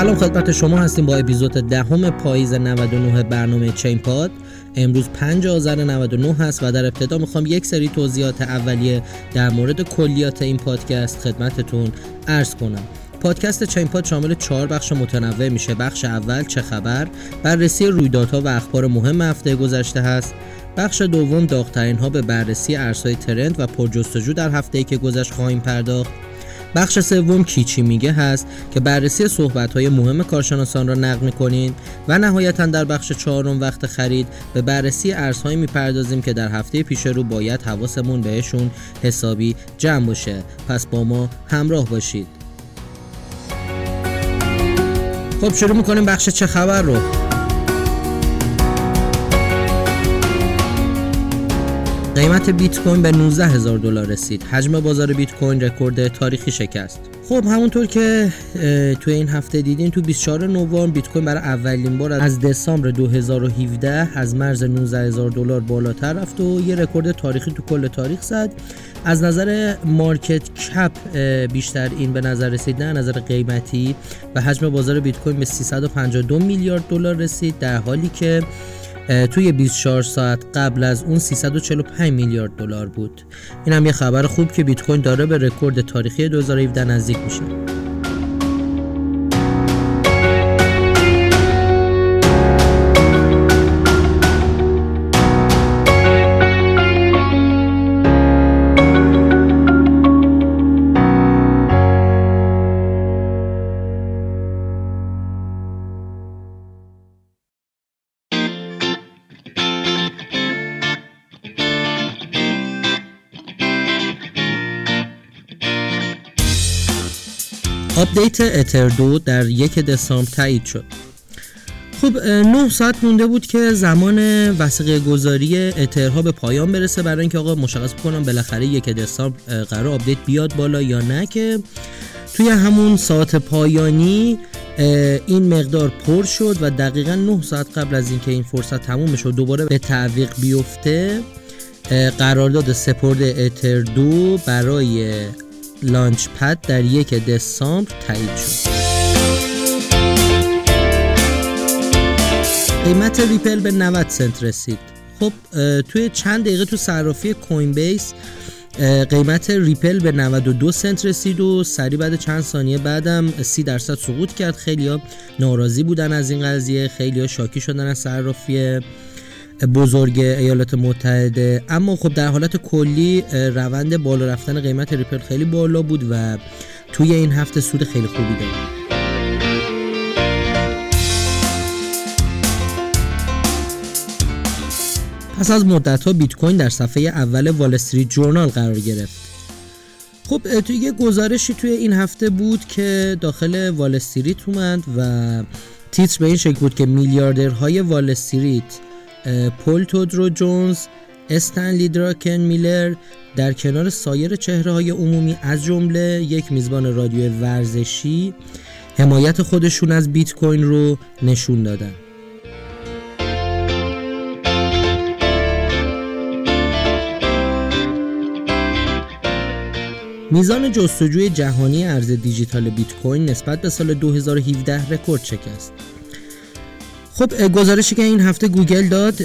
سلام خدمت شما هستیم با اپیزود دهم پاییز 99 برنامه چین پاد. امروز 5 آذر 99 هست و در ابتدا می‌خوام یک سری توضیحات اولیه در مورد کلیات این پادکست خدمتتون عرض کنم. پادکست چین پاد شامل چهار بخش متنوع میشه. بخش اول چه خبر؟ بررسی رویدادها و اخبار مهم هفته گذشته هست. بخش دوم داغترین ها به بررسی ارزهای ترند و پرجستجو در هفته ای که گذشت خواهیم پرداخت. بخش سوم کیچی میگه هست که بررسی صحبت های مهم کارشناسان را نقل می‌کنیم و نهایتا در بخش چهارم وقت خرید به بررسی ارزهایی می‌پردازیم که در هفته پیش رو باید حواسمون بهشون حسابی جمع باشه. پس با ما همراه باشید. خب شروع می‌کنیم بخش چه خبر رو. قیمت بیت کوین به 19 هزار دلار رسید. حجم بازار بیت کوین رکورد تاریخی شکست. خب همونطور که توی این هفته دیدین تو 24 نوامبر بیت کوین برای اولین بار از دسامبر 2017 از مرز 19 هزار دلار بالاتر رفت و یه رکورد تاریخی تو کل تاریخ زد. از نظر market cap بیشتر این به نظر رسید نه نظر قیمتی و حجم بازار بیت کوین به 352 میلیارد دلار رسید در حالی که توی 24 ساعت قبل از اون 345 میلیارد دلار بود. این هم یه خبر خوب که بیت کوین داره به رکورد تاریخی 2017 نزدیک میشه. آپدیت اتر دو در یک دسامبر تایید شد. خب 9 ساعت مونده بود که زمان وثیقه گذاری اترها به پایان برسه برای اینکه آقا مشخص بکنم بالاخره یک دسامبر قرار آپدیت بیاد بالا یا نه که توی همون ساعت پایانی این مقدار پر شد و دقیقا 9 ساعت قبل از اینکه این فرصت تموم شد دوباره به تعویق بیفته قرارداد سپرد اتر دو برای launch pad در یک دسامبر تایید شد. قیمت ریپل به 90 سنت رسید. خب توی چند دقیقه تو صرافی Coinbase قیمت ریپل به 92 سنت رسید و سری بعد چند ثانیه بعدم 30 درصد سقوط کرد. خیلی ها ناراضی بودن از این قضیه خیلی ها شاکی شدن از صرافی. بزرگ ایالات متحده. اما خب در حالت کلی روند بالا رفتن قیمت ریپل خیلی بالا بود و توی این هفته سود خیلی خوبی دارد پس از مدت ها بیت کوین در صفحه اول وال استریت جورنال قرار گرفت. خب توی یه گزارشی توی این هفته بود که داخل وال استریت اومد و تیتر به این شکل بود که میلیاردرهای وال استریت پول تودرو جونز استنلی دراکن میلر در کنار سایر چهره های عمومی از جمله یک میزبان رادیو ورزشی حمایت خودشون از بیت کوین رو نشون دادن. میزان جستجوی جهانی ارز دیجیتال بیت کوین نسبت به سال 2017 رکورد شکست. خب گزارشی که این هفته گوگل داد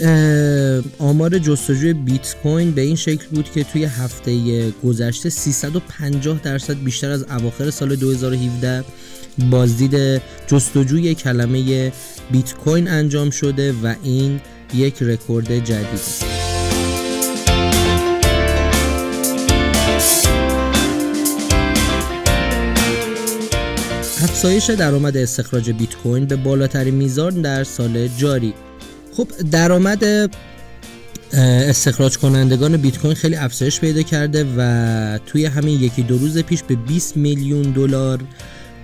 آمار جستجوی بیت کوین به این شکل بود که توی هفته گذشته 350 درصد بیشتر از اواخر سال 2017 بازدید جستجوی کلمه بیت کوین انجام شده و این یک رکورد جدیده. افزایش درآمد استخراج بیت کوین به بالاترین میزان در سال جاری. خب درآمد استخراج کنندگان بیت کوین خیلی افزایش پیدا کرده و توی همین یکی دو روز پیش به 20 میلیون دلار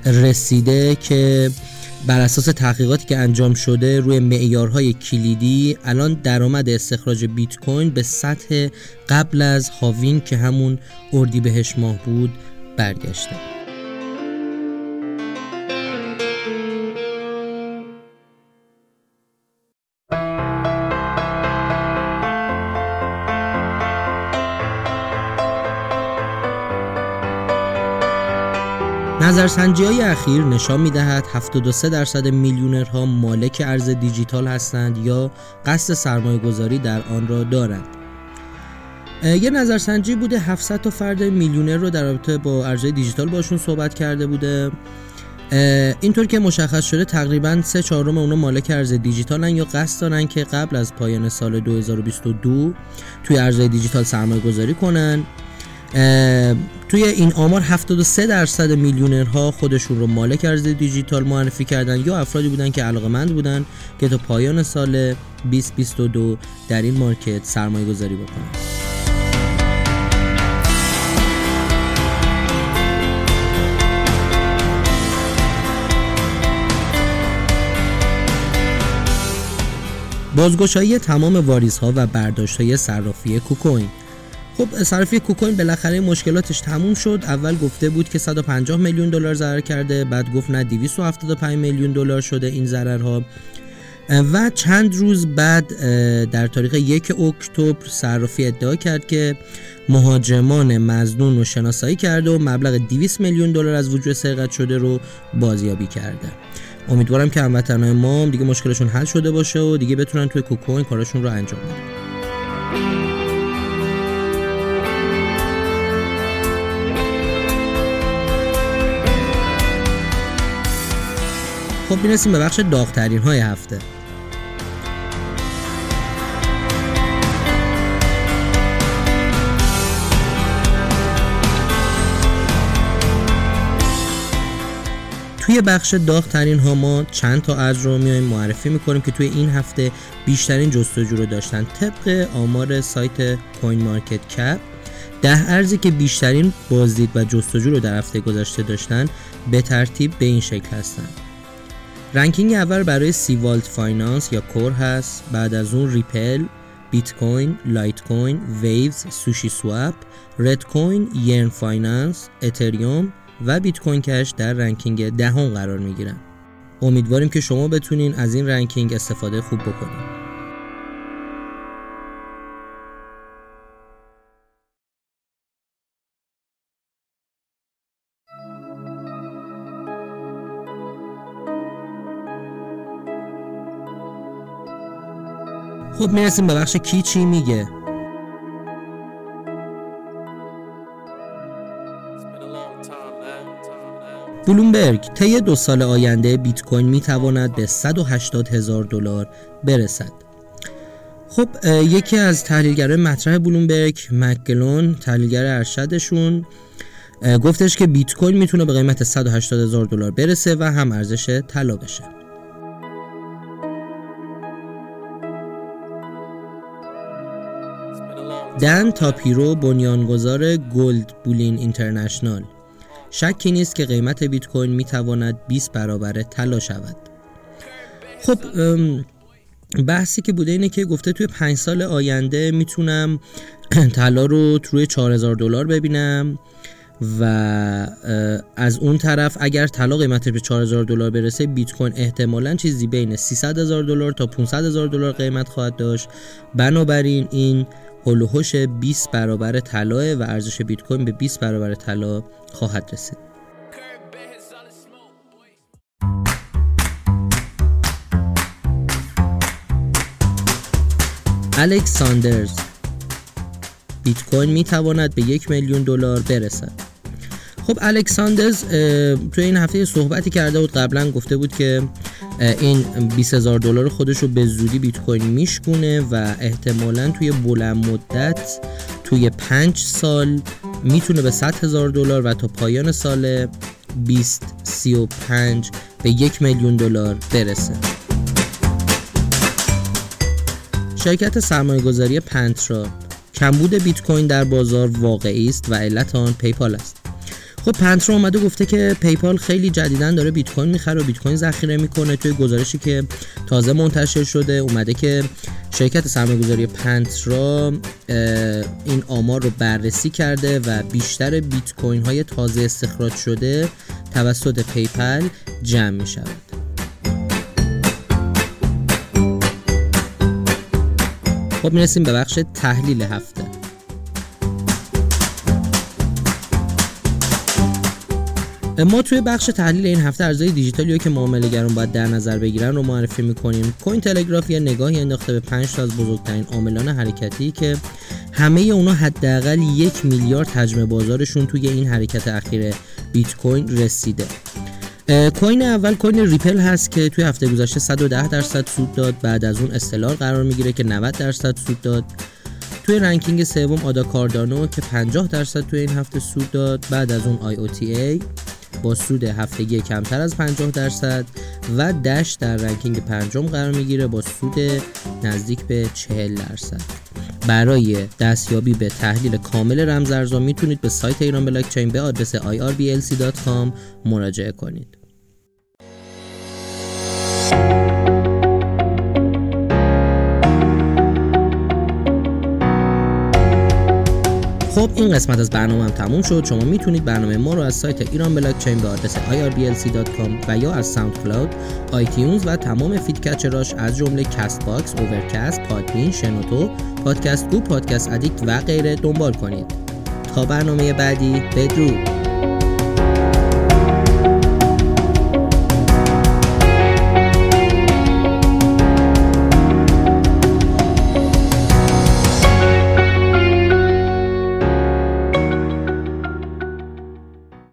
رسیده که بر اساس تحقیقاتی که انجام شده روی معیارهای کلیدی الان درآمد استخراج بیت کوین به سطح قبل از هاوین که همون اردیبهشت ماه بود برگشته. نظرسنجی های اخیر نشان می دهد 73 درصد میلیونرها مالک ارز دیجیتال هستند یا قصد سرمایه گذاری در آن را دارند. یه نظرسنجی بوده 700 تا فرد میلیونر رو در رابطه با ارزهای دیجیتال باشون صحبت کرده بوده اینطور که مشخص شده تقریبا سه چهارم اونا مالک ارز دیجیتالن یا قصد دارن که قبل از پایان سال 2022 توی ارزهای دیجیتال سرمایه گذاری کنن توی این آمار 73 درصد میلیونرها خودشون رو مالک ارز دیجیتال معرفی کردن یا افرادی بودن که علاقمند بودن که تا پایان سال 2022 در این مارکت سرمایه گذاری بکنن. بازگشایی تمام واریز ها و برداشت های صرافی کوکوین. خب صرافی کوکوین بالاخره مشکلاتش تموم شد. اول گفته بود که 150 میلیون دلار ضرر کرده بعد گفت نه 275 میلیون دلار شده این ضررها. و چند روز بعد در تاریخ یک اکتبر صرافی ادعا کرد که مهاجمان مزنون رو شناسایی کرده و مبلغ 200 میلیون دلار از وجود سرقت شده رو بازیابی کرده. امیدوارم که هموطنهای ما دیگه مشکلشون حل شده باشه و دیگه بتونن توی کوکوین کارشون رو انجام بدن. خب می‌رسیم به بخش داغترین های هفته. توی بخش داغترین ها ما چند تا ارز رو میایم معرفی می‌کنیم که توی این هفته بیشترین جستجو رو داشتن. طبق آمار سایت کوین مارکت کپ ده ارزی که بیشترین بازدید و جستجو رو در هفته گذشته داشتن به ترتیب به این شکل هستند ranking اول برای cVault Finance یا CORE هست. بعد از اون ریپل بیت کوین لایت کوین Waves SushiSwap ReddCoin Yearn Finance اتریوم و بیت کوین کش در ranking دهم قرار می گیرن امیدواریم که شما بتونین از این ranking استفاده خوب بکنید خب می‌رسیم به بخش کی چی میگه. بلومبرگ طی دو سال آینده بیت کوین می‌تواند به 180 هزار دلار برسد. خب یکی از تحلیلگرای مطرح بلومبرگ مکگلون تحلیلگر ارشدشون گفتش که بیت کوین می‌تونه به قیمت 180 هزار دلار برسه و هم ارزش طلا بشه. دن تاپیرو بنیانگذار Gold Bullion International. شکی نیست که قیمت بیت کوین می تواند 20 برابر طلا شود. خب بحثی که بوده اینه که گفته توی 5 سال آینده می‌تونم طلا رو روی 4000 دلار ببینم و از اون طرف اگر طلا قیمت به 4000 دلار برسه بیت کوین احتمالا چیزی بین 300 هزار دلار تا 500 هزار دلار قیمت خواهد داشت. بنابراین این حول و حوش 20 برابر طلا و ارزش بیت کوین به 20 برابر طلا خواهد رسید. الکس ساندرز بیت کوین می تواند به یک میلیون دلار برسد. خب الکس ساندرز توی این هفته صحبتی کرده بود قبلا گفته بود که این 20 هزار دلار خودش رو به زودی بیت کوین میشکونه و احتمالا توی بلند مدت توی 5 سال می‌تونه به 100 هزار دلار و تا پایان سال 2035 به یک میلیون دلار برسه. شرکت سرمایه گذاری پنترا کمبود بیت کوین در بازار واقعی است و علت آن پیپال است. خب پنترا اومده گفته که پیپال خیلی جدیدا داره بیت کوین می‌خره و بیت کوین ذخیره می‌کنه توی گزارشی که تازه منتشر شده اومده که شرکت سرمایه‌گذاری پنترا این آمار رو بررسی کرده و بیشتر بیت کوین های تازه استخراج شده توسط پیپال جمع می شود. خب می‌رسیم به بخش تحلیل هفته ما توی بخش تحلیل این هفته ارزهای دیجیتالی که معامله گران باید در نظر بگیرن رو معرفی می‌کنیم. Cointelegraph یه نگاهی انداخته به 5 تا از بزرگترین عاملان حرکتی که همه اونا حداقل یک میلیارد حجم بازارشون توی این حرکت اخیر بیت کوین رسیده کوین اول کوین ریپل هست که توی هفته گذشته 110 درصد سود داد. بعد از اون استلار قرار می‌گیره که 90 درصد سود داد. توی ranking سوم آدا کاردانو که 50 درصد توی این هفته سود داد. بعد از اون IOTA. با سود هفتگی کمتر از 50 درصد و دش در رنکینگ پنجم قرار می‌گیره با سود نزدیک به 40 درصد. برای دستیابی به تحلیل کامل رمزارزها می‌تونید به سایت ایران بلاکچین به آدرس irblc.com مراجعه کنید. خب این قسمت از برنامه هم تموم شد شما می‌تونید برنامه ما رو از سایت ایران بلاکچین به آدرس irblc.com و یا از SoundCloud، iTunes و تمام فیدرهاش از جمله Castbox، Overcast، Podbean، شنوتو، Podcast Go، Podcast Addict و غیره دنبال کنید. تا برنامه بعدی بدرود